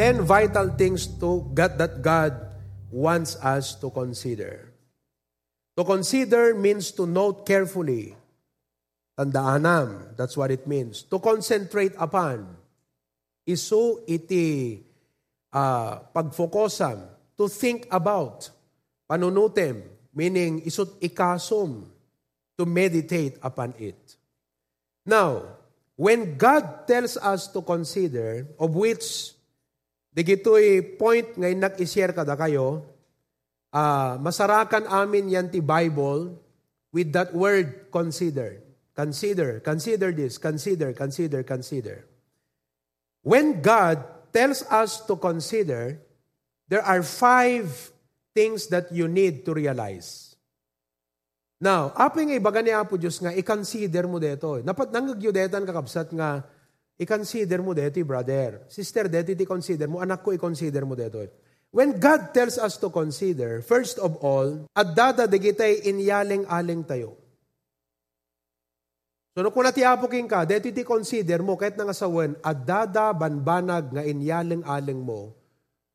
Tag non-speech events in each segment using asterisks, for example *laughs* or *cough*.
10 vital things to God that God wants us to consider. To consider means to note carefully. Tandaanam, that's what it means. To concentrate upon. Isu iti uh, pagfokosam. To think about. Panunutem, meaning isut ikasum. To meditate upon it. Now, when God tells us to consider, of which Digito'y point ngayon nag-ishare kada kayo, uh, masarakan amin yan ti Bible with that word consider. Consider, consider this, consider, consider, consider. When God tells us to consider, there are five things that you need to realize. Now, aping ibaga ni Apo Diyos nga, i-consider mo dito. Napat nangyudetan kakabsat nga, i-consider mo dito, brother. Sister, dito i-consider mo. Anak ko, i-consider mo dito. When God tells us to consider, first of all, at dada digitay inyaling-aling tayo. So, no, kung natiapokin ka, dito iti consider mo, kahit nga sawan, at dada banbanag nga inyaling-aling mo,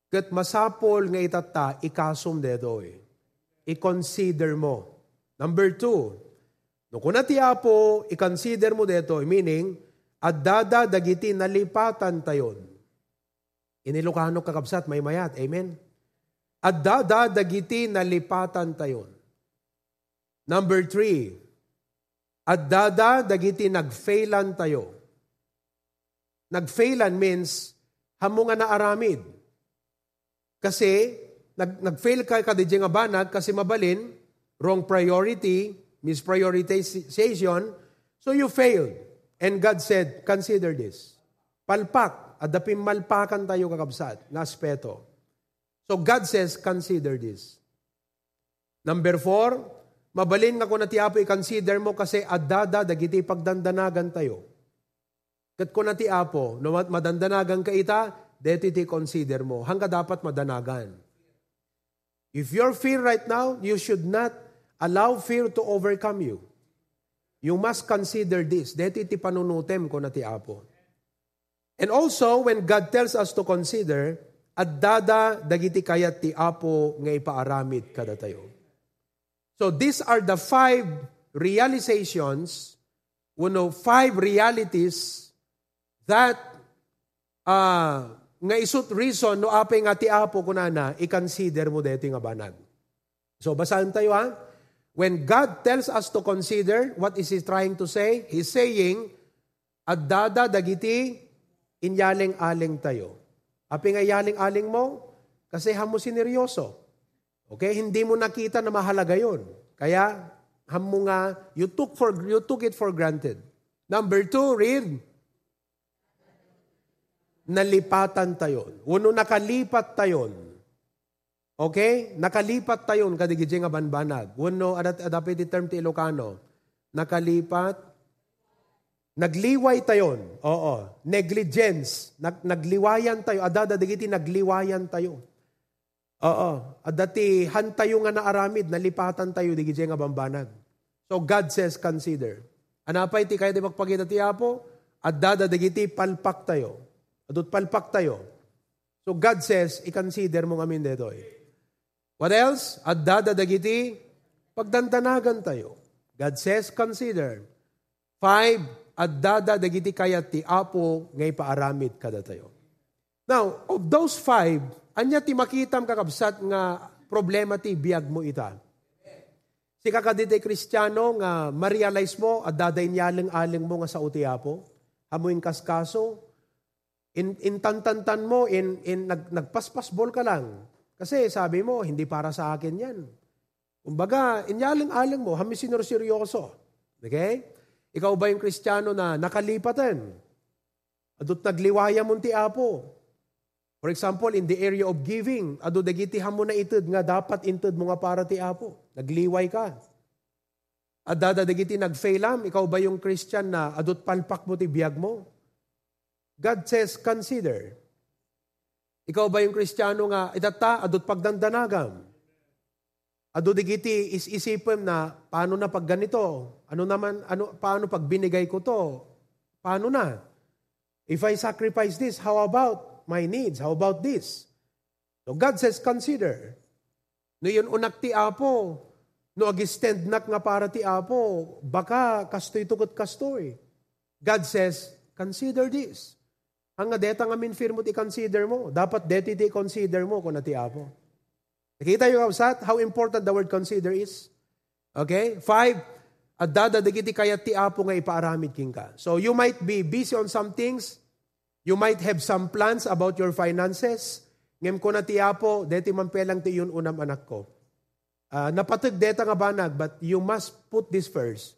kat masapol nga itata, ikasum dito eh. I-consider mo. Number two, no, kung natiapo, i-consider mo dito, meaning, at dada dagiti nalipatan tayon. Inilokano kakabsat, may mayat. Amen? At dada dagiti nalipatan tayon. Number three, at dada dagiti nagfailan tayo. Nagfailan means hamo nga naaramid. Kasi nag, nagfail ka ka di nga banag kasi mabalin, wrong priority, misprioritization, so you failed. And God said, consider this. Palpak, adapim malpakan tayo kakabsat, na aspeto. So God says, consider this. Number four, mabalin nga kung natiapo i-consider mo kasi adada dagiti pagdandanagan tayo. Kat kung natiapo, no, madandanagan ka ita, deti ti consider mo. Hangga dapat madanagan. If you're fear right now, you should not allow fear to overcome you. You must consider this. Deti ti panunutem ko na ti Apo. And also, when God tells us to consider, at dada dagiti kayat ti Apo nga ipaaramid kada tayo. So these are the five realizations, know, five realities that uh, nga isut reason no apay nga ti Apo kunana, i-consider mo deti nga banag. So basahan tayo ha. When God tells us to consider, what is He trying to say? He's saying, at dada dagiti, inyaling-aling tayo. Api nga yaling-aling mo, kasi hamo sineryoso. Okay? Hindi mo nakita na mahalaga yon. Kaya, hamo nga, you took, for, you took it for granted. Number two, read. Nalipatan tayo. Uno, nakalipat tayon. Okay? Nakalipat tayon kadigidji nga banbanag. Wano adat adapit term ti Ilocano. Nakalipat Nagliway tayon. Oo. Negligence. Nag, nagliwayan tayo. Adada digiti nagliwayan tayo. Oo. Adati hantayo nga naaramid, nalipatan tayo digiti nga bambanag. So God says, consider. Anapay ti kaya di magpagita ti Apo? Adada digiti palpak tayo. Adut palpak tayo. So God says, i-consider mo ngamin dito eh. What else? At dadadagiti, pagdantanagan tayo. God says, consider. Five, at dadadagiti kayat ti apo ngay paaramid kada tayo. Now, of those five, anya ti makitam kakabsat nga problema ti biyag mo ita. Si kakadite kristyano nga ma-realize mo at daday niyaling-aling mo nga sa uti apo, hamuin kaskaso, in, in tantantan mo, in, in nag, nagpaspasbol ka lang, kasi sabi mo, hindi para sa akin yan. Kumbaga, inyaling-aling mo, hamisinor seryoso. Okay? Ikaw ba yung kristyano na nakalipatan? Adot nagliwaya mo ti apo. For example, in the area of giving, ado dagitihan mo na itud nga dapat intud mo nga para ti apo. Nagliway ka. At dadadagiti nagfailam, ikaw ba yung Christian na adot palpak mo ti biyag mo? God says, consider. Ikaw ba yung kristyano nga, itata, adot pagdandanagam. Ado digiti is isipem na paano na pag ganito? Ano naman ano paano pag binigay ko to? Paano na? If I sacrifice this, how about my needs? How about this? So God says, consider. No yun unak ti apo, no agistend nak nga para ti apo, baka kastoy tukot kastoy. God says, consider this. Ang nga deta nga minfir mo ti consider mo, dapat deti ti consider mo kung ti apo. Nakita yung kausat, how important the word consider is? Okay? Five, at dada dagiti kayat ti apo nga ipaaramid king ka. So you might be busy on some things, you might have some plans about your finances, ngem ko na ti apo, deti man pelang ti yun unam anak ko. Uh, napatag deta nga banag, but you must put this first.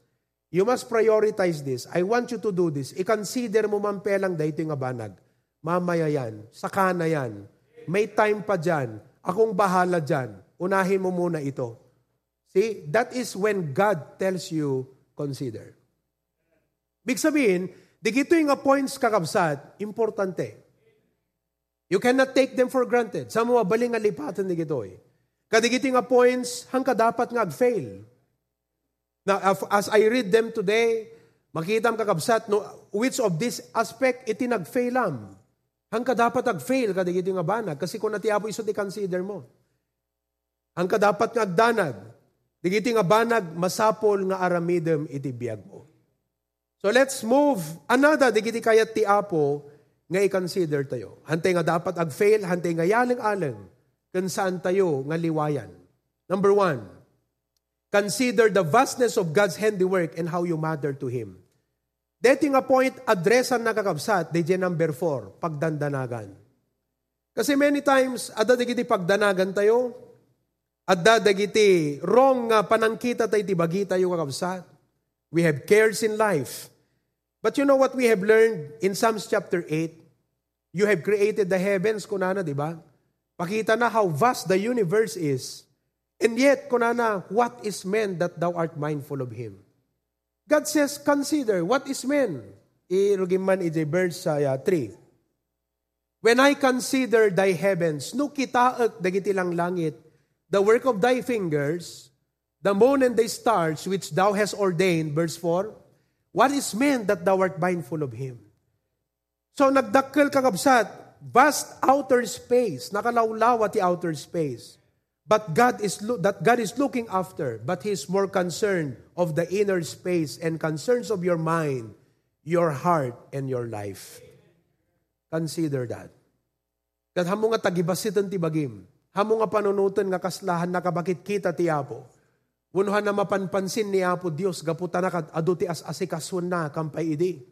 You must prioritize this. I want you to do this. I-consider mo man pelang dito nga banag. Mamaya yan. Saka na yan. May time pa dyan. Akong bahala dyan. Unahin mo muna ito. See, that is when God tells you, consider. Big sabihin, di gito yung points kakabsat, importante. You cannot take them for granted. Sa mga baling nga lipatan di gito eh. Kadigiti nga points, hangka dapat nga fail. Now, as I read them today, makita ang kakabsat, no, which of this aspect iti nag-failam. Hangka dapat ag-fail, kadigiti nga banag, kasi kung natiapo iso ti consider mo. Hangka dapat nga agdanag, digiti nga banag, masapol nga aramidem iti biyag mo. So let's move, another, digiti kayat ti apo, nga i-consider tayo. Hantay nga dapat ag-fail, hantay nga yaling-aling, kan saan tayo nga liwayan. Number one, consider the vastness of God's handiwork and how you matter to Him. Dating a point, addressan na kakabsat, DJ number four, pagdandanagan. Kasi many times, ada dagiti pagdanagan tayo, ada dagiti wrong nga panangkita tayo tibagi tayo kakabsat. We have cares in life. But you know what we have learned in Psalms chapter 8? You have created the heavens, kunana, di ba? Pakita na how vast the universe is. And yet, kunana, what is man that thou art mindful of him? God says, consider, what is man? Irugiman iti verse sa uh, 3. When I consider thy heavens, no kitaak dagiti lang langit, the work of thy fingers, the moon and the stars which thou hast ordained, verse 4, what is man that thou art mindful of him? So nagdakkel kakabsat, vast outer space, nakalawlaw ti outer space. But God is that God is looking after, but He is more concerned of the inner space and concerns of your mind, your heart, and your life. Consider that. Kat hamo nga tagibasitan ti bagim. Hamo nga panunutan nga kaslahan nakabakit kita ti Apo. Unuhan na mapanpansin ni Apo Dios gaputa na adu ti as asikasun na kampay idi.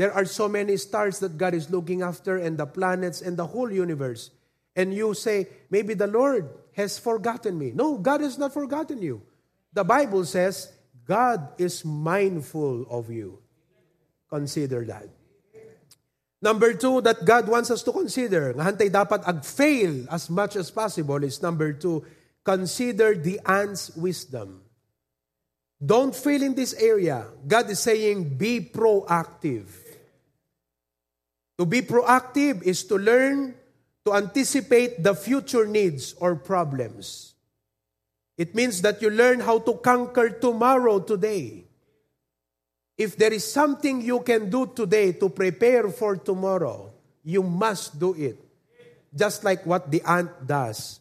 There are so many stars that God is looking after and the planets and the whole universe. And you say, maybe the Lord has forgotten me. No, God has not forgotten you. The Bible says, God is mindful of you. Consider that. Number two, that God wants us to consider, nga hantay dapat ag-fail as much as possible is number two, consider the ant's wisdom. Don't fail in this area. God is saying, be proactive. To be proactive is to learn to anticipate the future needs or problems. It means that you learn how to conquer tomorrow today. If there is something you can do today to prepare for tomorrow, you must do it. Just like what the ant does.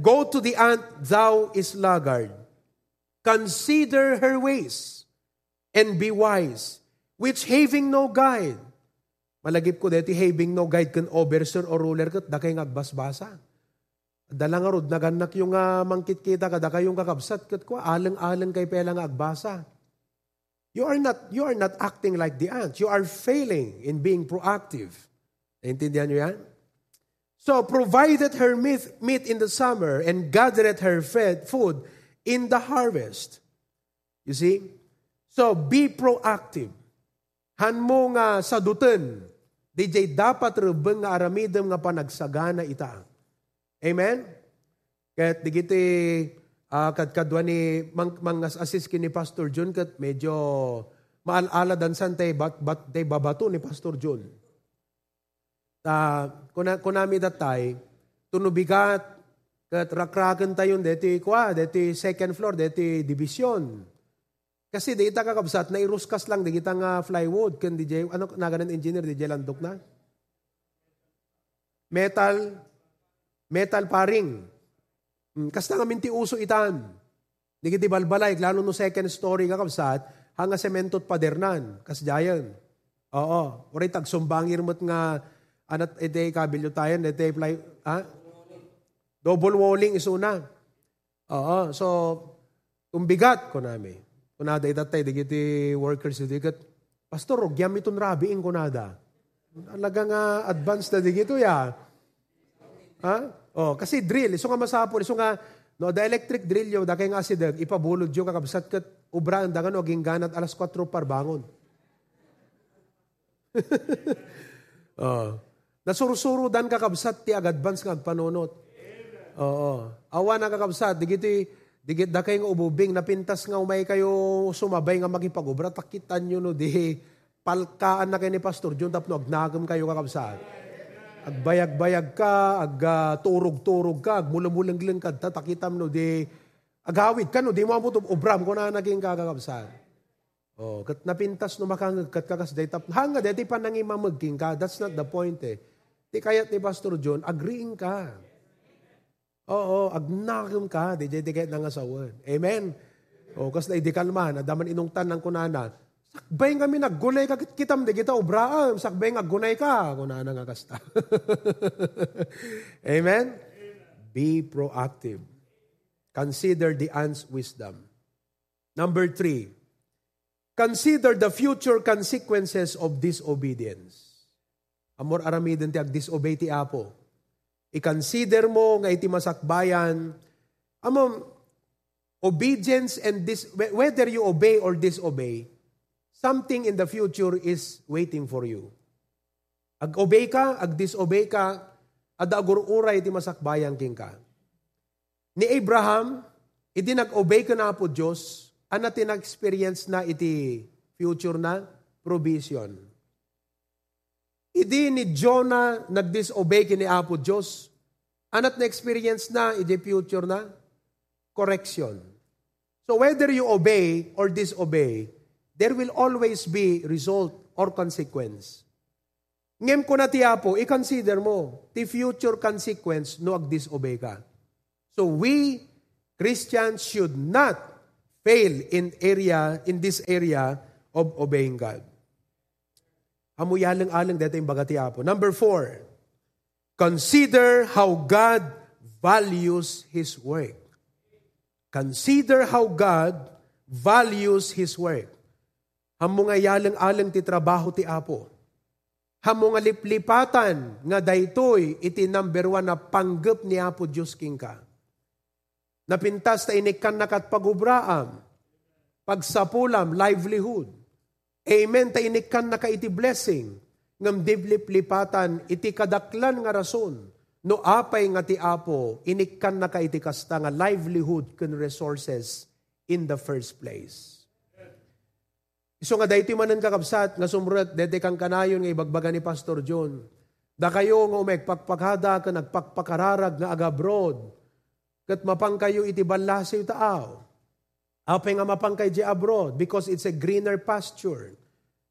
Go to the ant, thou is laggard. Consider her ways and be wise, which having no guide, Malagip ko deti having no guide kan overseer or ruler kat dakay ngagbasbasa. Dala nga rod naganak yung uh, mangkit kita kada kayong kakabsat kat ko alang-alang kay pela nga agbasa. You are not you are not acting like the ants. You are failing in being proactive. Naintindihan niyo yan? So provided her meat, meat in the summer and gathered her fed food in the harvest. You see? So be proactive. Han mo nga sadutan DJ dapat rubeng nga aramidem nga panagsagana ita. Amen? Kat digiti uh, kad kadwa ni mang, mang assist kini Pastor John kat medyo maalala dan sante bat bat day babato ni Pastor John. Ta kuna kunami datay tunubigat kat rakraken tayon deti kwa deti second floor deti division. Kasi di ita kakabsat na iruskas lang di kita nga plywood kan DJ ano naganan engineer DJ landok na. metal, metal paring. Hmm, Kasta nga minti uso itan. Di kiti balbalay, lalo no second story nga kapsat, hanga sementot padernan, kasdayan. Oo, oray tagsumbangir mo't nga, anat ete kabilyo tayo, ete fly, ha? Double walling isuna. Oo, so, umbigat ko nami. Kunada itatay, di kiti workers, di kat, Pastor, gyam itong rabiing kunada. Alaga nga advanced na di gito ya. Ha? Oh, kasi drill, iso nga masapol, iso nga, no, the electric drill yo, da kay nga si Dag, ipabulod yo kakabsat kat ubra ang dangan o gingganat alas 4 par bangon. *laughs* oh. Nasursuro dan kakabsat ti agadvance nga agpanonot. Oo. Awa na kakabsat, digiti digit da kay nga ububing napintas nga umay kayo sumabay nga magipagubra takitan nyo no di palkaan na kay ni Pastor John tapno agnagam kayo kakabsat. Agbayag-bayag ka, ag uh, turog-turog ka, agmulang-mulang ka, tatakitam no, di agawid ka no, di mo mo ubram ko na naging kakakabsat. Oh, kat napintas no makangag kat kakas day tap. Hanga day ti panangi mamagking ka. That's not the point eh. Ti kayat ni Pastor John, agreeing ka. Oo, agnakam ka, di di kayat nang asawan. Amen. Oh, kas na idikalman, adaman inungtan ng kunana, Sakbay kami naggulay ka kitam di kita ubraam. Sakbay ngaggunay ka. Kung na nga kasta. *laughs* Amen? Be proactive. Consider the ant's wisdom. Number three, consider the future consequences of disobedience. Amor aramidin ti ag disobey ti Apo. I-consider mo nga iti masakbayan. Amom, obedience and dis, whether you obey or disobey, something in the future is waiting for you. Ag-obey ka, ag-disobey ka, ada agururay ti masakbayan king ka. Ni Abraham, iti nag-obey ka na po Diyos, ana tinag-experience na iti future na provision. Idi ni Jonah nag-disobey kini Apo Diyos, anat na-experience na iti future na correction. So whether you obey or disobey, there will always be result or consequence. Ngem ko na tiyapo, i-consider mo, the future consequence no ag-disobey ka. So we, Christians, should not fail in area, in this area of obeying God. Amuyalang-alang dito yung bagati apo. Number four, consider how God values His work. Consider how God values His work. Hamo nga yalang-alang ti trabaho ti Apo. Hamo nga liplipatan nga daytoy iti number one na panggap ni Apo Diyos king ka. Napintas ta inikan nakat pagubraam, pagsapulam, livelihood. Amen, ta inikan na ka iti blessing, ngam diblip-lipatan iti kadaklan nga rason, no apay nga ti Apo, inikan na ka iti kasta nga livelihood kun resources in the first place. Iso nga daytoy manan kakabsat nga sumrut dete kang kanayon nga ibagbaga ni Pastor John. Da kayo nga umek pagpakhada ka nagpakpakararag nga aga abroad. Kat mapang kayo iti balasi taaw. Apay nga mapang kay abroad because it's a greener pasture.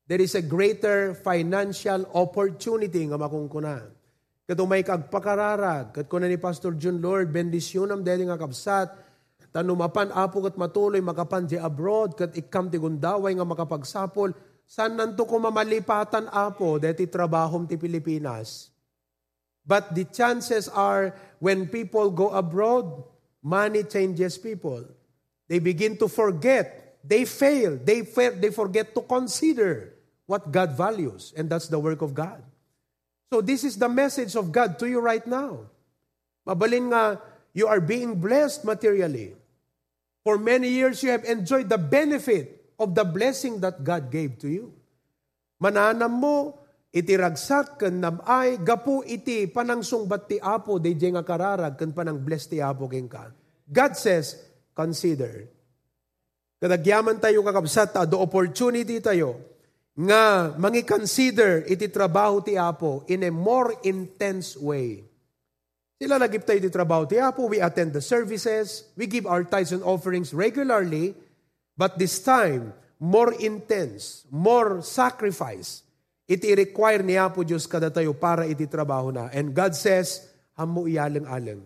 There is a greater financial opportunity nga makungkunan. Kat umay kagpakararag. Kat kuna ni Pastor John Lord, bendisyonam dahil nga kapsat, tanumapan apo kat matuloy makapan di abroad kat ikam ti gundaway nga makapagsapol san nanto ko mamalipatan apo deti trabahom ti Pilipinas. But the chances are when people go abroad, money changes people. They begin to forget. They fail. They, fail. they forget to consider what God values. And that's the work of God. So this is the message of God to you right now. Mabalin nga, you are being blessed materially. For many years, you have enjoyed the benefit of the blessing that God gave to you. Mananam mo, iti ragsak ken namay gapu iti panangsung bat ti apo de nga kararag ken panang bless ti apo ken ka. God says, consider. Kadagyaman tayo kakabsat ta do opportunity tayo nga mangi-consider iti trabaho ti apo in a more intense way. Sila nagip tayo di trabaho ti Apo. We attend the services. We give our tithes and offerings regularly. But this time, more intense, more sacrifice. iti require niya po Diyos kada tayo para iti trabaho na. And God says, hamo iyalang-alang.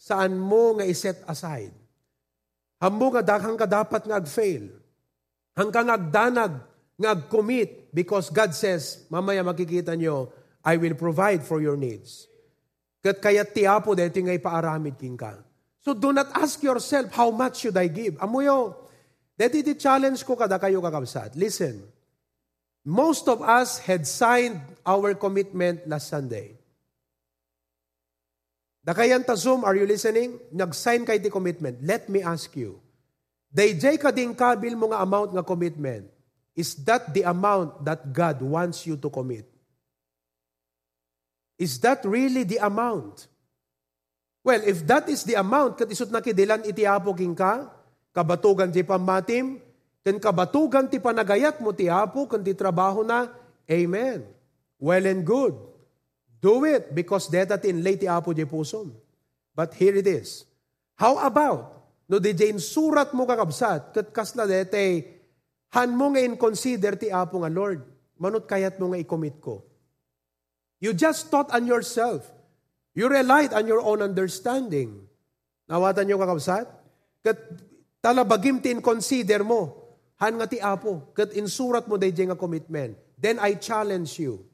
Saan mo nga iset aside? Hamo nga daghang ka dapat nga ag-fail. Hanggang agdanag nga ag-commit because God says, mamaya makikita nyo, I will provide for your needs. Kat kaya tiapo dito nga ipaaramid king ka. So do not ask yourself, how much should I give? Amuyo, dito iti challenge ko kada kayo kakabsat. Listen, most of us had signed our commitment last Sunday. Dakayan ta Zoom, are you listening? Nag-sign kay ti commitment. Let me ask you, Dayjay ka ding kabil mo nga amount nga commitment, is that the amount that God wants you to commit? Is that really the amount? Well, if that is the amount, kat isot na kidilan iti apo king ka, kabatugan ti pamatim, ken kabatugan ti panagayat mo ti apo, ken ti trabaho na, Amen. Well and good. Do it because detatin lay ti apo di pusom. But here it is. How about, no di jain surat mo kakabsat, kat kasla dete, han mo nga in consider ti apo nga Lord, manot kayat mo nga i-commit ko. You just thought on yourself. You relied on your own understanding. Nawatan niyo kakabsat? Kat talabagim tin consider mo. Han nga ti apo. Kat insurat mo day nga commitment. Then I challenge you.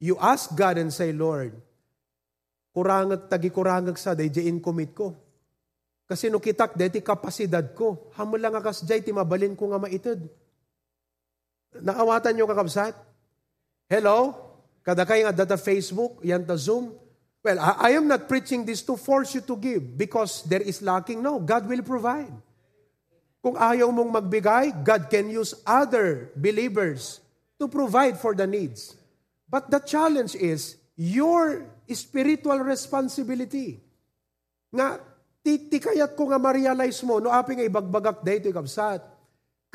You ask God and say, Lord, kurangag tagi kurangag sa day in commit ko. Kasi no kitak deti kapasidad ko. Hamo lang akas jay ti mabalin ko nga maitid. Naawatan niyo kakabsat? Hello? Kada kayo nga data Facebook, yan ta Zoom. Well, I, I am not preaching this to force you to give because there is lacking. No, God will provide. Kung ayaw mong magbigay, God can use other believers to provide for the needs. But the challenge is your spiritual responsibility. Nga, titikayat ko nga ma-realize mo, no aping ibagbagak dito ikabsat.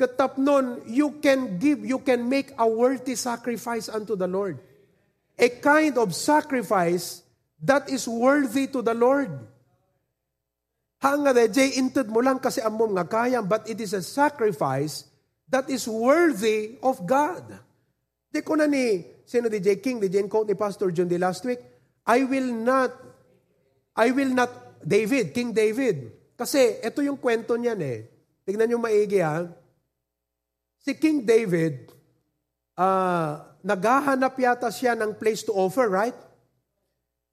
Katapnon, you can give, you can make a worthy sacrifice unto the Lord a kind of sacrifice that is worthy to the Lord. Hanga de jay inted mo lang kasi amom nga kaya, but it is a sacrifice that is worthy of God. Di ko na ni, sino di J. King, di J. quote ni Pastor John di last week, I will not, I will not, David, King David. Kasi ito yung kwento niyan eh. Tignan nyo maigi ha. Si King David, uh, naghahanap yata siya ng place to offer, right?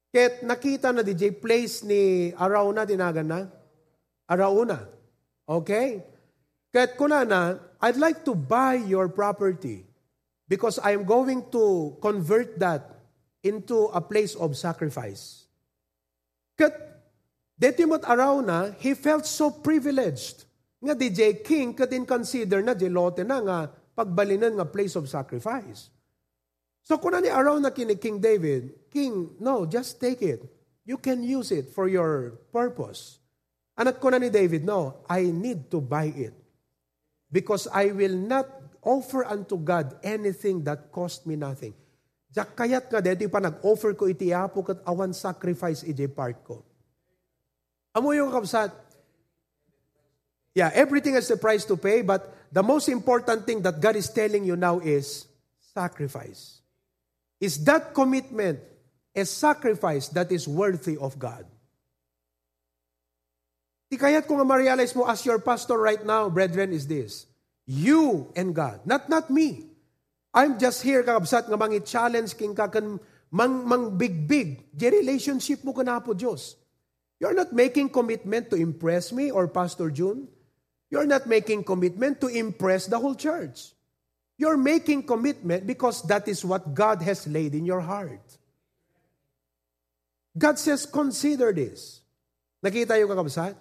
Ket nakita na DJ place ni Arauna, tinagan na? Arauna. Okay? Ket kuna na, I'd like to buy your property because I am going to convert that into a place of sacrifice. Ket detimot Arauna, he felt so privileged. Nga DJ King, kat in consider na, di lote na nga, pagbalinan nga place of sacrifice. So kung ni around na kini King David, King, no, just take it. You can use it for your purpose. Anak ko na ni David, no, I need to buy it. Because I will not offer unto God anything that cost me nothing. Diyak kayat nga dito pa nag-offer ko iti apo kat awan sacrifice iti part ko. Amo yung kapsat. Yeah, everything has a price to pay, but the most important thing that God is telling you now is sacrifice. Is that commitment a sacrifice that is worthy of God? Di kaya't kung ma-realize mo as your pastor right now, brethren, is this. You and God, not not me. I'm just here kakabsat nga mangi challenge king ka kan mang mang big big di relationship mo kana po Dios. You're not making commitment to impress me or Pastor June. You're not making commitment to impress the whole church. You're making commitment because that is what God has laid in your heart. God says, consider this. Nakita yung kakabsat?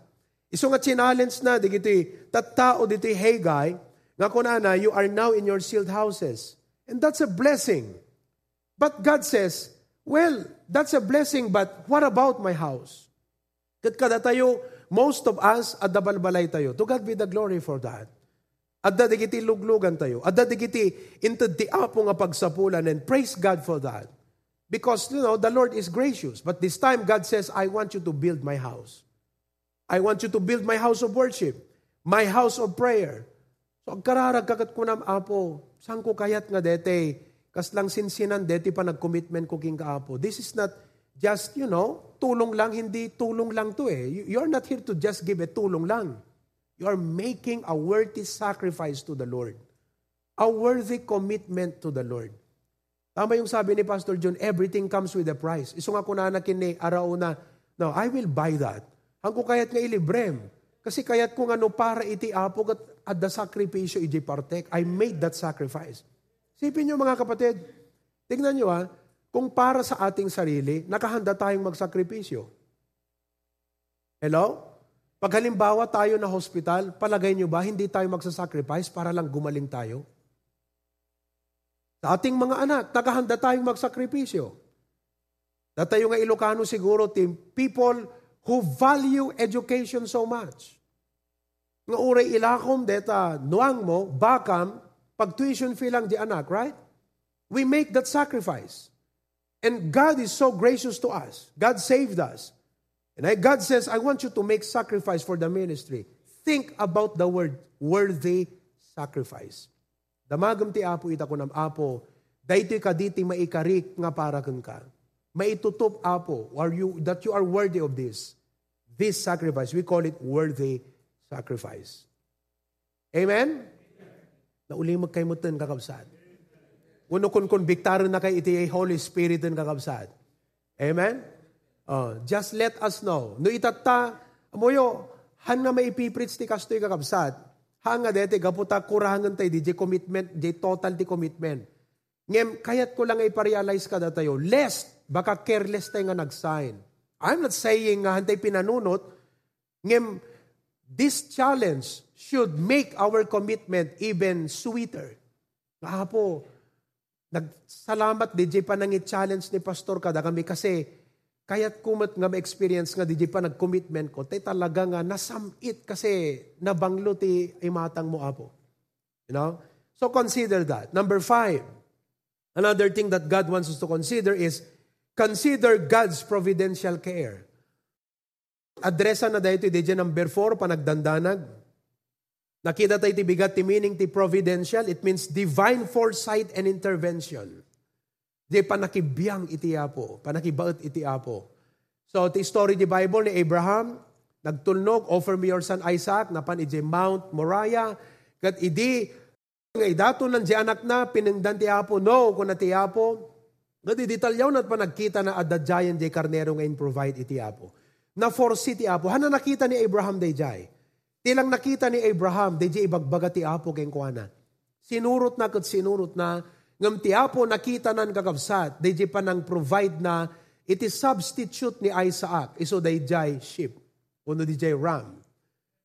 Iso nga challenge na, di gito'y tattao dito'y Hagay, nga kunana, you are now in your sealed houses. And that's a blessing. But God says, well, that's a blessing, but what about my house? Kat kada tayo, most of us, adabalbalay tayo. To God be the glory for that. Adda digiti luglugan tayo. Adda digiti into the apo nga and praise God for that. Because, you know, the Lord is gracious. But this time, God says, I want you to build my house. I want you to build my house of worship. My house of prayer. So, agkararag kagat ko nam, apo, saan ko kayat nga dete, kas lang sinsinan, deti pa nag-commitment ko king kaapo. This is not just, you know, tulong lang, hindi tulong lang to eh. You are not here to just give a tulong lang. You are making a worthy sacrifice to the Lord. A worthy commitment to the Lord. Tama yung sabi ni Pastor John, everything comes with a price. Iso nga ko na kini araw na, no, I will buy that. Ang ko kayat nga ilibrem. Kasi kayat ko nga no para iti apog at, at the sakripisyo iji partek. I made that sacrifice. Sipin nyo mga kapatid, tingnan nyo ha, kung para sa ating sarili, nakahanda tayong magsakripisyo. Hello? Pag halimbawa tayo na hospital, palagay nyo ba hindi tayo magsasacrifice para lang gumaling tayo? Sa ating mga anak, nakahanda tayong magsakripisyo. Datayo nga Ilocano siguro, team, people who value education so much. Nga uray ilakom deta nuang mo, bakam, pag tuition fee lang di anak, right? We make that sacrifice. And God is so gracious to us. God saved us. And God says, I want you to make sacrifice for the ministry. Think about the word worthy sacrifice. Damagam ti apo ita ko nam apo, daytoy ka diti maikarik nga para kang ka. Maitutup apo, are you, that you are worthy of this. This sacrifice, we call it worthy sacrifice. Amen? Mo ten kakabsat. Uno kun konbiktaran na kay iti Holy Spirit ten kakabsat. Amen? Uh, just let us know. No itata, amoyo, han nga maipiprits ti kastoy kakabsat, Hanga dete gaputa kurangan tayo di commitment, di total di commitment. Ngem, kayat ko lang ay parealize ka tayo, lest, baka careless tayo nga nag-sign. I'm not saying nga hantay pinanunot, ngem, this challenge should make our commitment even sweeter. Nga po, nagsalamat DJ pa nang i-challenge ni Pastor kada kami kasi Kaya't kumat nga ma-experience nga di pa nag-commitment ko, tay talaga nga nasamit kasi nabanglo ti imatang mo apo. You know? So consider that. Number five, another thing that God wants us to consider is consider God's providential care. Adresa na dahito di number four, panagdandanag. Nakita tayo ti bigat ti meaning ti providential. It means divine foresight and intervention. Di panakibiyang iti apo, panakibaot iti apo. So, the story di Bible ni Abraham, nagtulnog, offer me your son Isaac, napan iti Mount Moriah, kat idi, nga idato lang di anak na, piningdan ti apo, no, kung na ti apo, kat detalyaw na pa nagkita na adadjayan di karnero ngayon provide iti apo. Na forsi ti apo, hana nakita ni Abraham day jay. Tilang nakita ni Abraham, day ibagbaga ti apo keng kuana. Sinurot na kat sinurot na, Ngam ti Apo nakita nan kakabsat, di pa nang provide na iti substitute ni Isaac, iso day jay sheep, uno di jay ram.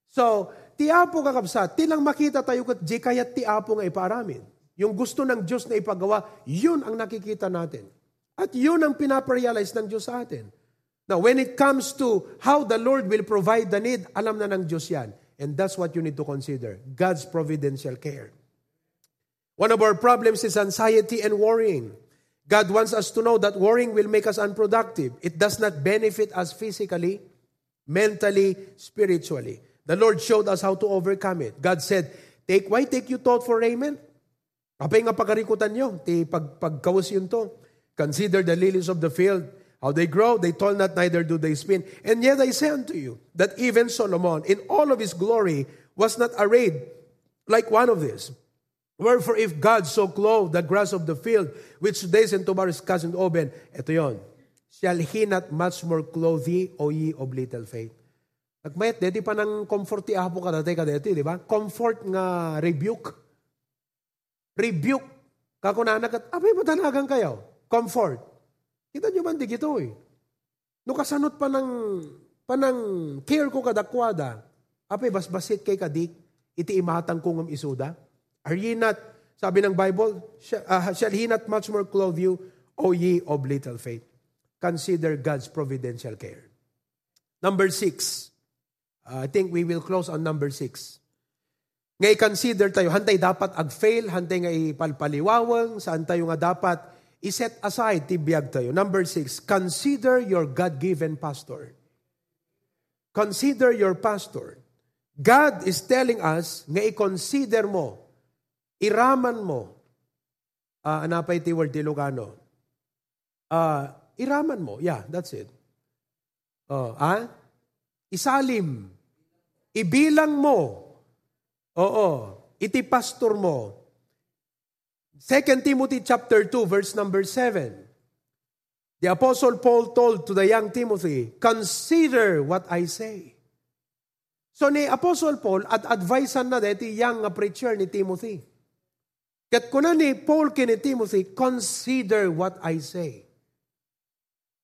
So, ti Apo kakabsat, tilang makita tayo kat di kayat ti Apo nga iparamin. Yung gusto ng Diyos na ipagawa, yun ang nakikita natin. At yun ang pinaparealize ng Diyos sa atin. Now, when it comes to how the Lord will provide the need, alam na ng Diyos yan. And that's what you need to consider. God's providential care. One of our problems is anxiety and worrying. God wants us to know that worrying will make us unproductive. It does not benefit us physically, mentally, spiritually. The Lord showed us how to overcome it. God said, Take, why take you thought for raiment? Apay nga pagkarikutan nyo, ti pag, pagkawas yun to. Consider the lilies of the field, how they grow, they toil not, neither do they spin. And yet I say unto you, that even Solomon, in all of his glory, was not arrayed like one of these. Wherefore, if God so clothed the grass of the field, which days and tomorrow is cast into oven, ito yon, shall He not much more clothe thee, O ye of little faith? Nagmayat, deti pa ng comfort ti apo ka dati ka deti, di ba? Comfort nga rebuke. Rebuke. Kakunanak at, abay, matanagan kayo. Comfort. Kita nyo man di gito eh. No kasanot pa ng, pa ng care ko kadakwada, apay basbasit kay kadik, iti imatang kong isuda. Are ye not, sabi ng Bible, uh, shall he not much more clothe you, O ye of little faith? Consider God's providential care. Number six. Uh, I think we will close on number six. Ngay consider tayo, hantay dapat ag-fail, hantay nga ipalpaliwawang, saan tayo nga dapat iset aside, tibiyag tayo. Number six, consider your God-given pastor. Consider your pastor. God is telling us nga i-consider mo iraman mo uh, anapay ti word ti Ilocano. Uh, iraman mo. Yeah, that's it. Oh, ah? Isalim. Ibilang mo. Oo. Iti pastor mo. 2 Timothy chapter 2 verse number 7. The apostle Paul told to the young Timothy, "Consider what I say." So ni Apostle Paul at advisean na deti young preacher ni Timothy. Kat kuna ni Paul kini Timothy, consider what I say.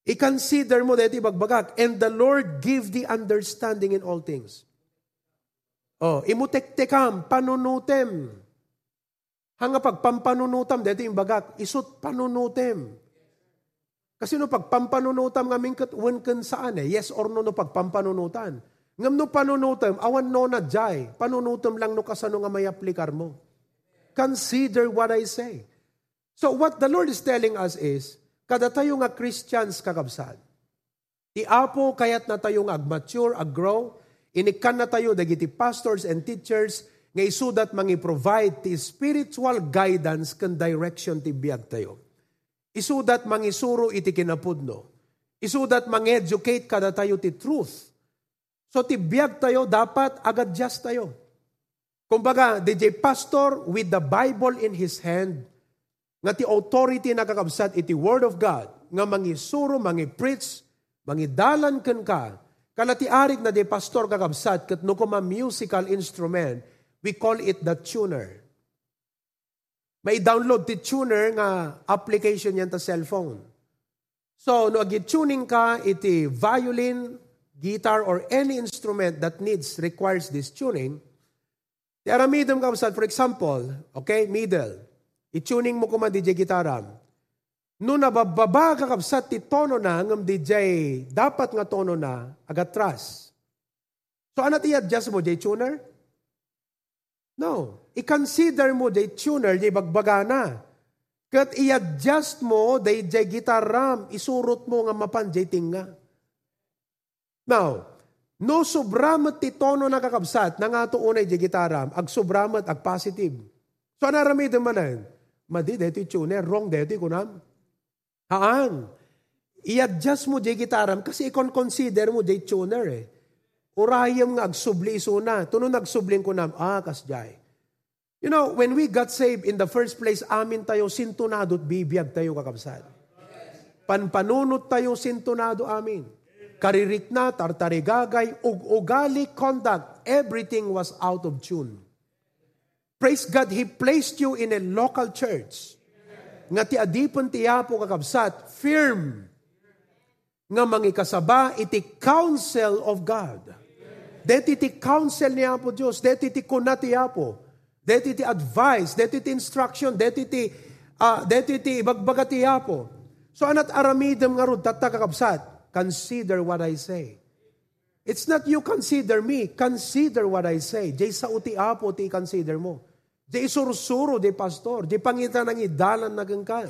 I-consider mo deti bagbagak, and the Lord give the understanding in all things. Oh, imutek-tekam, panunutem. Hanga pag pampanunutam, deti imbagak, isut panunutem. Kasi no pag pampanunutam ngamin kat, kan saan eh, yes or no no pag pampanunutan. Ngam no panunutom, awan no na jay. Panunutom lang no kasano nga may aplikar mo. Consider what I say. So what the Lord is telling us is, kada tayo nga Christians kakabsad, ti apo kayat na tayo nga ag-mature, ag-grow, inikan na tayo dagiti pastors and teachers, nga isudat mangi provide ti spiritual guidance kan direction ti biag tayo. Isudat mangisuro iti kinapudno. Isudat mang-educate kada tayo ti truth So tibiyag tayo, dapat agad-just tayo. Kumbaga, DJ Pastor with the Bible in his hand, nga ti authority na kakabsat iti Word of God, nga mangisuro, mangi-preach, mangidalan kan ka, kalati arik na di pastor kakabsat, kat no kuma musical instrument, we call it the tuner. May download ti tuner nga application yan ta cellphone. So, no agi-tuning ka, iti violin, guitar, or any instrument that needs, requires this tuning, ti aramidom ka for example, okay, middle, i-tuning mo kuma DJ gitaram. No nabababa ka kapsat ti tono na, ngam DJ, dapat nga tono na, agatras. So anat i-adjust mo, DJ tuner? No. I-consider mo, DJ tuner, DJ bagbaga na. Kat i-adjust mo, DJ gitaram, isurot mo nga mapan, DJ tinga. Now, no sobramat ti tono nakakabsat na nga to unay di gitaram, ag sobramat, ag positive. So, anaramid manan, madi deti tuner, wrong deti kunam. Haan. I-adjust mo di gitaram kasi ikon-consider mo di tuner eh. Urayam nga agsubli isuna. Tuno nagsubling kunam, ah, kasjay. You know, when we got saved in the first place, amin tayo sintunado at bibiyag tayo kakabsat. Panpanunot tayo sintunado amin karirik na, tartarigagay, ug-ugali conduct, everything was out of tune. Praise God, He placed you in a local church. Nga ti adipon ti Apo kakabsat, firm. Nga mangikasaba iti counsel of God. Deti ti counsel ni Apo Diyos, deti ti kuna ti Apo. Deti ti advice, deti ti instruction, deti ti, uh, deti ti ibagbaga ti Apo. So anat aramidem nga rod tatakakabsat Consider what I say. It's not you consider me. Consider what I say. Jay sa uti apo ti consider mo. Jay sursuro di pastor. Jay pangita ng idalan na gangkan.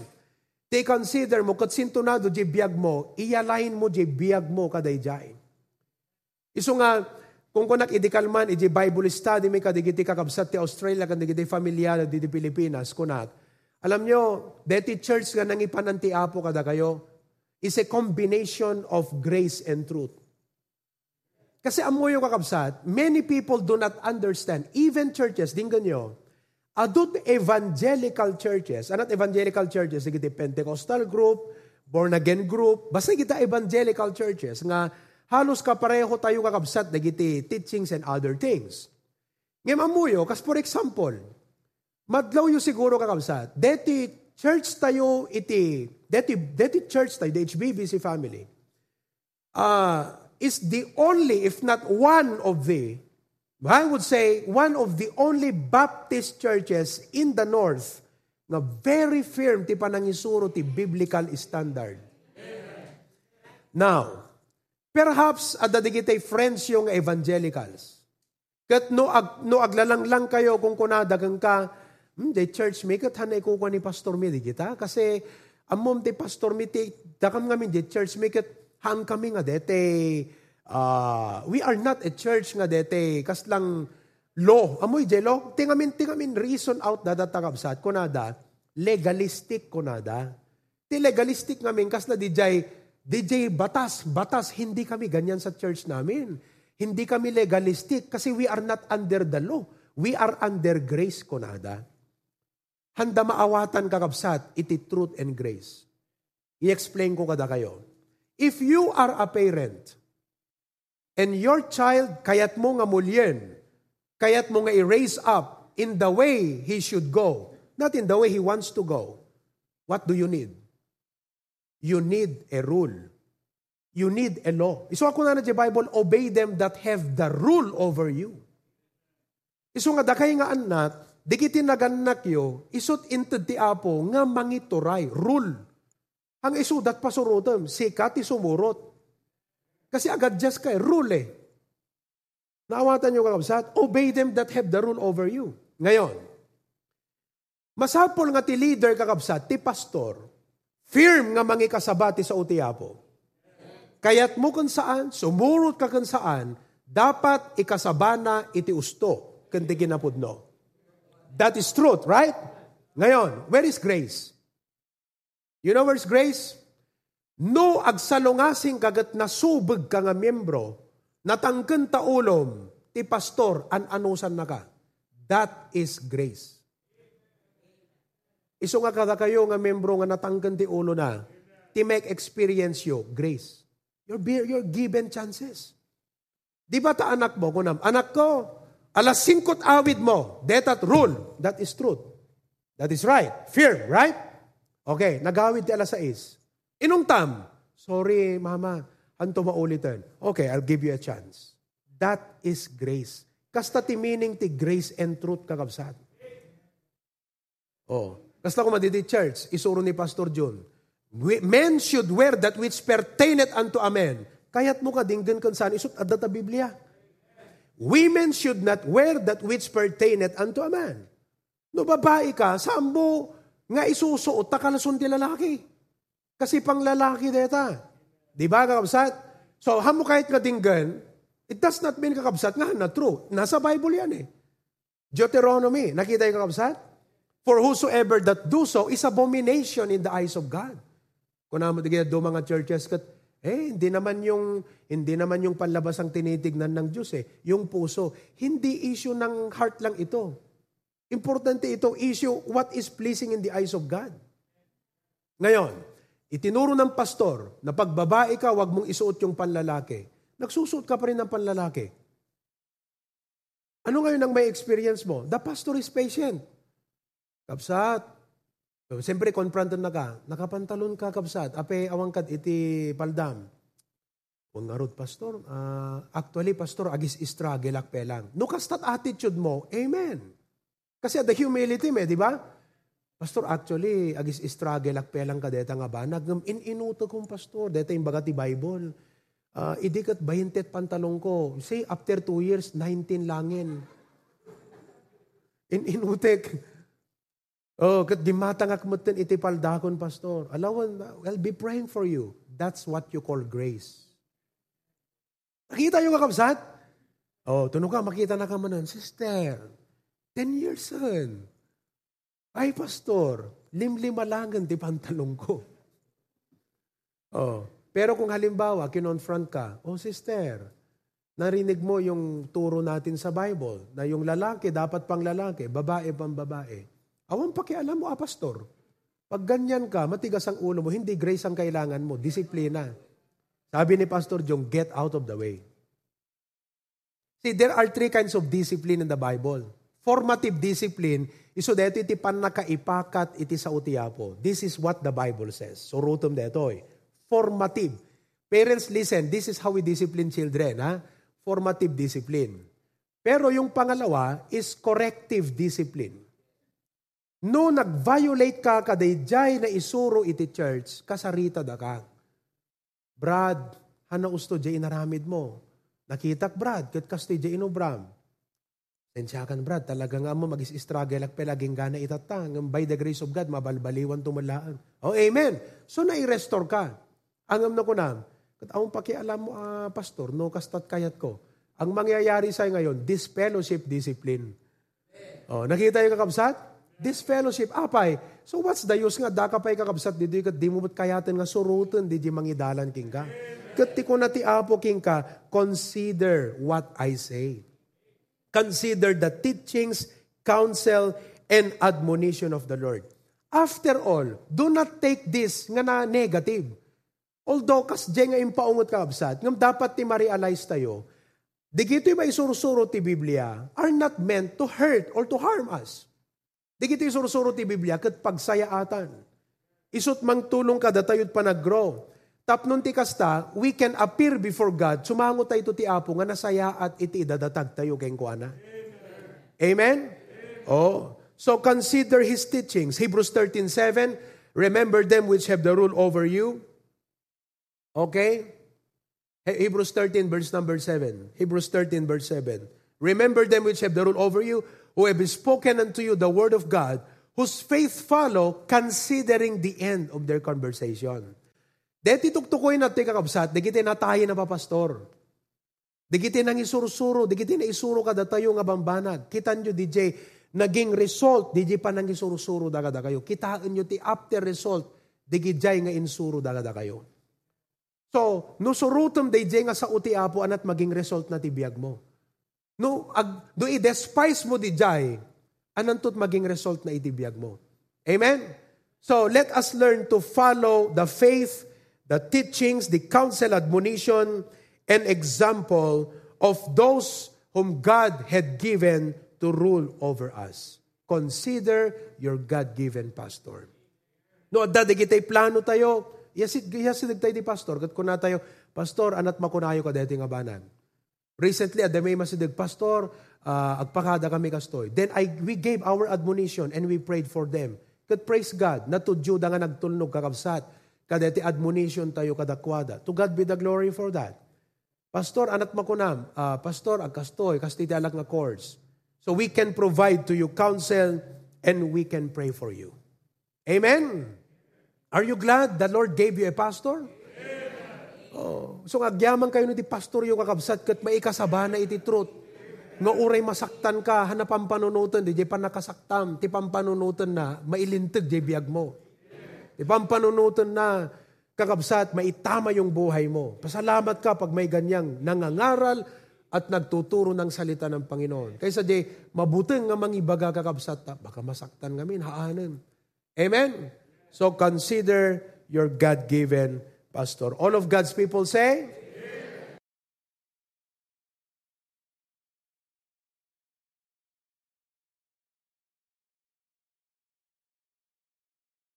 Ti consider mo, kat sintunado di biyag mo, iyalain mo di biyag mo kaday jay. Iso nga, kung kunak idikalman, iji Bible study, may kadigiti kakabsat ti Australia, kadigiti familiar, di Pilipinas, kunak. Alam nyo, deti church nga nang ipananti apo kada kayo, is a combination of grace and truth. Kasi amo yung kakabsat, many people do not understand, even churches, dinggan nyo, adult evangelical churches, anat evangelical churches, sige Pentecostal group, born again group, basta kita evangelical churches, nga halos kapareho tayo kakabsat, nagiti teachings and other things. Ngayon amuyo, kas for example, madlaw yung siguro kakabsat, deti church tayo iti, deti, deti church tayo, the HBBC family, uh, is the only, if not one of the, I would say, one of the only Baptist churches in the North na very firm ti panangisuro ti biblical standard. Now, perhaps adadigitay friends yung evangelicals. Kat no, ag, no aglalang lang kayo kung kunadagang ka, Hmm, the church make it hanay ko ni pastor mi kita kasi amom de pastor mi ti dakam ngamin the church make it han kami nga dete uh, we are not a church nga dete kas lang law amoy jelo tingamin tingamin reason out da datakabsat kunada legalistic ko nada. Ti legalistic ngamin kas na DJ, DJ batas, batas, hindi kami ganyan sa church namin. Hindi kami legalistic kasi we are not under the law. We are under grace ko nada. Handa maawatan kakabsat, iti truth and grace. I-explain ko kada kayo. If you are a parent, and your child, kayat mo nga mulyen, kayat mo nga i-raise up in the way he should go, not in the way he wants to go, what do you need? You need a rule. You need a law. Iso ako na na Bible, obey them that have the rule over you. Iso nga dakay nga anak, di kiti naganak yo, isot into ti apo nga mangituray, rule. Ang isudat pasurutom, sikat isumurot. Kasi agad just kay rule eh. Naawatan nyo kakabsat, obey them that have the rule over you. Ngayon, masapol nga ti leader kakabsat, ti pastor, firm nga mangi kasabati sa utiapo. Kaya't mo kung saan, sumurot ka kung saan, dapat ikasabana iti usto, kundi ginapudno. That is truth, right? Ngayon, where is grace? You know where's grace? No agsalungasing kagat nasubag ka nga membro, natangken ta ulom, ti pastor, an anusan na ka. That is grace. Iso nga kada kayo nga membro nga natangken ti ulo na, ti make experience yo, grace. You're, you're given chances. Di ba ta anak mo, kunam, anak ko, alas singkot awid mo, that rule, that is truth. That is right. Fear, right? Okay, nagawid ti alas 6. Inong tam, sorry mama, anto maulitan. Okay, I'll give you a chance. That is grace. Kasta ti meaning ti grace and truth kakabsat. Oh, kasta ko madidi church, isuro ni Pastor John, Men should wear that which pertaineth unto a man. Kayat mo ka dinggan kan saan isut adda ta Biblia. Women should not wear that which pertaineth unto a man. No babae ka, sambo nga isusuot ta kalasun ti lalaki. Kasi pang lalaki deta. Di ba kakabsat? So, hamo kahit nga dinggan, it does not mean kakabsat nga na true. Nasa Bible yan eh. Deuteronomy, nakita yung kakabsat? For whosoever that do so is abomination in the eyes of God. Kung naman do mga churches kat, eh, hindi naman yung hindi naman yung panlabas ang tinitignan ng Diyos eh. Yung puso. Hindi issue ng heart lang ito. Importante itong issue, what is pleasing in the eyes of God. Ngayon, itinuro ng pastor na pag babae ka, wag mong isuot yung panlalaki. Nagsusuot ka pa rin ng panlalaki. Ano ngayon ang may experience mo? The pastor is patient. Kapsat, siyempre, confronted na ka. Nakapantalon ka, kapsat. Ape, awangkad iti paldam. Kung ngarod, pastor, uh, actually, pastor, agis struggle akpe lang. No kastat attitude mo, amen. Kasi the humility me, di ba? Pastor, actually, agis struggle akpe lang ka deta nga ba? Nagam ininuto kong pastor, deta yung bagati Bible. Uh, idikat 20 pantalong ko. Say, after two years, 19 langin. In inutek. Oh, kat gimatangak mo tin iti paldakon, pastor. Alawan, I'll be praying for you. That's what you call grace. Nakita yung kakabsat? Oh, tunog ka, makita na ka manan. Sister, 10 years son. Ay, pastor, limlima langan ti pantalong ko. Oh, pero kung halimbawa, kinonfront ka, oh sister, narinig mo yung turo natin sa Bible, na yung lalaki dapat pang lalaki, babae pang babae. Awan pakialam mo, ah, pastor. Pag ganyan ka, matigas ang ulo mo, hindi grace ang kailangan mo, disiplina. Sabi ni Pastor Jong, get out of the way. See, there are three kinds of discipline in the Bible. Formative discipline, iso deto iti pan nakaipakat iti sa utiapo. This is what the Bible says. So rutom deto. Formative. Parents, listen, this is how we discipline children. Ha? Formative discipline. Pero yung pangalawa is corrective discipline. No nag-violate ka kadayjay na isuro iti church, kasarita da ka. Brad, hana usto jay inaramid mo. Nakitak Brad, kat kastoy jay inubram. Tensyakan Brad, talaga nga mo mag-struggle ak pelaging gana itatang. By the grace of God, mabalbaliwan tumalaan. Oh, amen. So na-restore ka. Angam na ko na, kat akong pakialam mo, uh, pastor, no kastat kayat ko. Ang mangyayari sa ngayon, disfellowship discipline. Oh, nakita yung kakabsat? This fellowship, apay. So what's the use nga, daka pa'y kakabsat, di di mo ba't kayatin nga surutan, di di mangidalan king ka. Kati ko na ti apo king ka, consider what I say. Consider the teachings, counsel, and admonition of the Lord. After all, do not take this nga na negative. Although kas nga impaungot ka absat, ngam dapat ti ma-realize tayo, di gito ba isurusuro ti Biblia are not meant to hurt or to harm us. Di gito isurusuro ti Biblia kat pagsayaatan. Isut mang tulong ka datayod pa nag-grow. Tapnon ti kasta, we can appear before God, sumangot tayo ti apo nga nasaya at iti idadatag tayo keng kuana. Amen? Amen? Oh. So consider his teachings. Hebrews 13:7, remember them which have the rule over you Okay? Hebrews 13, verse number 7. Hebrews 13, verse 7. Remember them which have the rule over you, who have spoken unto you the word of God, whose faith follow, considering the end of their conversation. Deti tuktukoy na ti kakabsat, di kiti na papastor. Di kiti nang isurusuro, di kiti na isuro kada tayo nga bambanag. Kitan nyo, DJ, naging result, DJ pa nang isurusuro daga kayo. Kitaan nyo ti after result, di nga insuro daga kayo. So, no surutom day nga sa uti apo anat maging result na tibiyag mo. No, ag, do i-despise mo jay, anantot maging result na itibiyag mo. Amen? So, let us learn to follow the faith, the teachings, the counsel, admonition, and example of those whom God had given to rule over us. Consider your God-given pastor. No, dadi kita'y plano tayo, Yasid, yasid tayo di pastor, kat kuna tayo, pastor, anat makunayo ka deti nga banan. Recently, adamay masidig, pastor, uh, agpakada kami kastoy. Then I, we gave our admonition and we prayed for them. Kat praise God, natudyo da nga nagtulnog kakabsat, kadeti admonition tayo kadakwada. To God be the glory for that. Pastor, anat makunam, uh, pastor, agkastoy, kastiti alak nga course. So we can provide to you counsel and we can pray for you. Amen? Are you glad the Lord gave you a pastor? Oh, so agyaman kayo ni pastor yung kakabsat kat maikasaba na iti truth. Nga uray masaktan ka, hanapang panunutan, di pa nakasaktam, ti pampanunutan na, mailintig di biyag mo. Ti pampanunutan na, kakabsat, maitama yung buhay mo. Pasalamat ka pag may ganyang nangangaral at nagtuturo ng salita ng Panginoon. Kaysa di, mabuting nga mangibaga kakabsat, baka masaktan kami, haanan. Amen? So consider your God-given pastor. All of God's people say,